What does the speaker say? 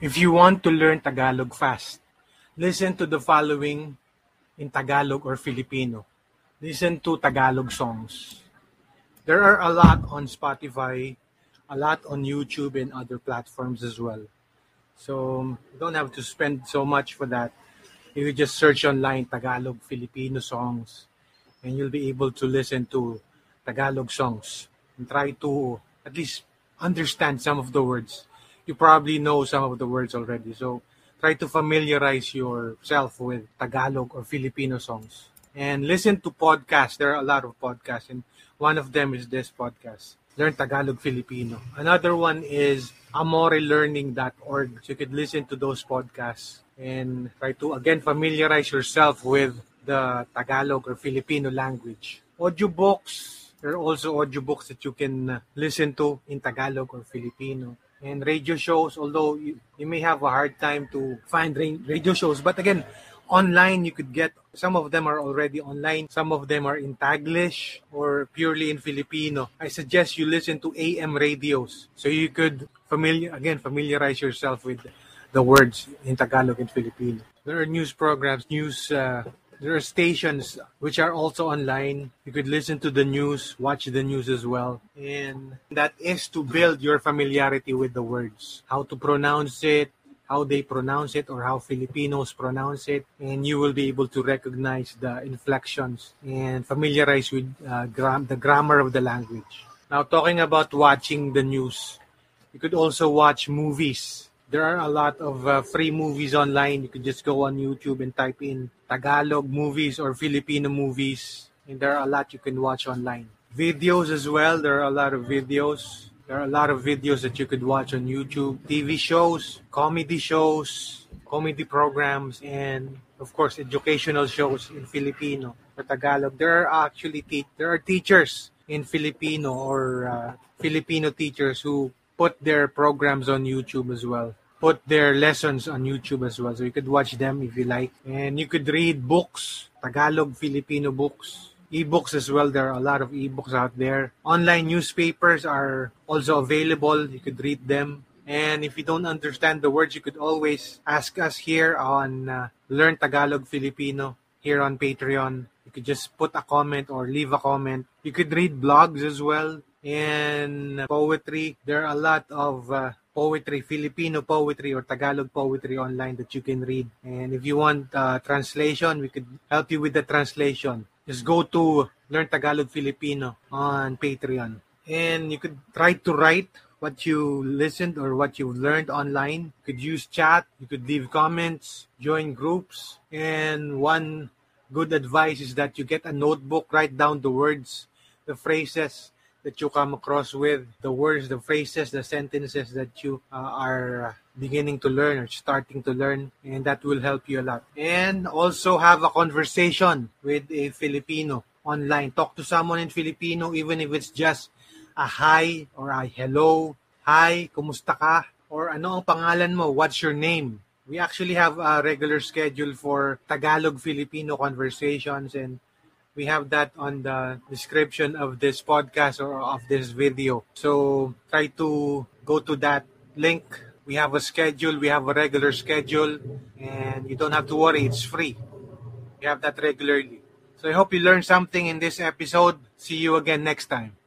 If you want to learn Tagalog fast, listen to the following in Tagalog or Filipino. Listen to Tagalog songs. There are a lot on Spotify, a lot on YouTube and other platforms as well. So you don't have to spend so much for that. You just search online Tagalog Filipino songs and you'll be able to listen to Tagalog songs and try to at least understand some of the words. You probably know some of the words already. So try to familiarize yourself with Tagalog or Filipino songs. And listen to podcasts. There are a lot of podcasts, and one of them is this podcast, Learn Tagalog Filipino. Another one is amorelearning.org. So you could listen to those podcasts and try to, again, familiarize yourself with the Tagalog or Filipino language. Audiobooks, there are also audiobooks that you can listen to in Tagalog or Filipino. And radio shows, although you, you may have a hard time to find radio shows, but again, online you could get some of them are already online. Some of them are in taglish or purely in filipino. I suggest you listen to am radios. So you could familiar again familiarize yourself with the words in tagalog and filipino. There are news programs news uh, there are stations which are also online. You could listen to the news, watch the news as well. And that is to build your familiarity with the words, how to pronounce it, how they pronounce it or how Filipinos pronounce it, and you will be able to recognize the inflections and familiarize with uh, gram- the grammar of the language. Now, talking about watching the news, you could also watch movies. There are a lot of uh, free movies online. You can just go on YouTube and type in Tagalog movies or Filipino movies, and there are a lot you can watch online. Videos as well, there are a lot of videos there are a lot of videos that you could watch on YouTube, TV shows, comedy shows, comedy programs, and of course, educational shows in Filipino or Tagalog. There are actually te- there are teachers in Filipino or uh, Filipino teachers who put their programs on YouTube as well. Put their lessons on YouTube as well. So you could watch them if you like. And you could read books, Tagalog, Filipino books ebooks as well. There are a lot of ebooks out there. Online newspapers are also available. You could read them. And if you don't understand the words, you could always ask us here on uh, Learn Tagalog Filipino here on Patreon. You could just put a comment or leave a comment. You could read blogs as well and poetry. There are a lot of uh, poetry, Filipino poetry or Tagalog poetry online that you can read. And if you want uh, translation, we could help you with the translation just go to Learn Tagalog Filipino on Patreon. And you could try to write what you listened or what you learned online. You could use chat, you could leave comments, join groups. And one good advice is that you get a notebook, write down the words, the phrases that you come across with, the words, the phrases, the sentences that you uh, are beginning to learn or starting to learn, and that will help you a lot. And also have a conversation with a Filipino online. Talk to someone in Filipino, even if it's just a hi or a hello. Hi, kumusta ka? Or ano ang pangalan mo? What's your name? We actually have a regular schedule for Tagalog Filipino conversations and we have that on the description of this podcast or of this video. So try to go to that link we have a schedule, we have a regular schedule, and you don't have to worry, it's free. We have that regularly. So I hope you learned something in this episode. See you again next time.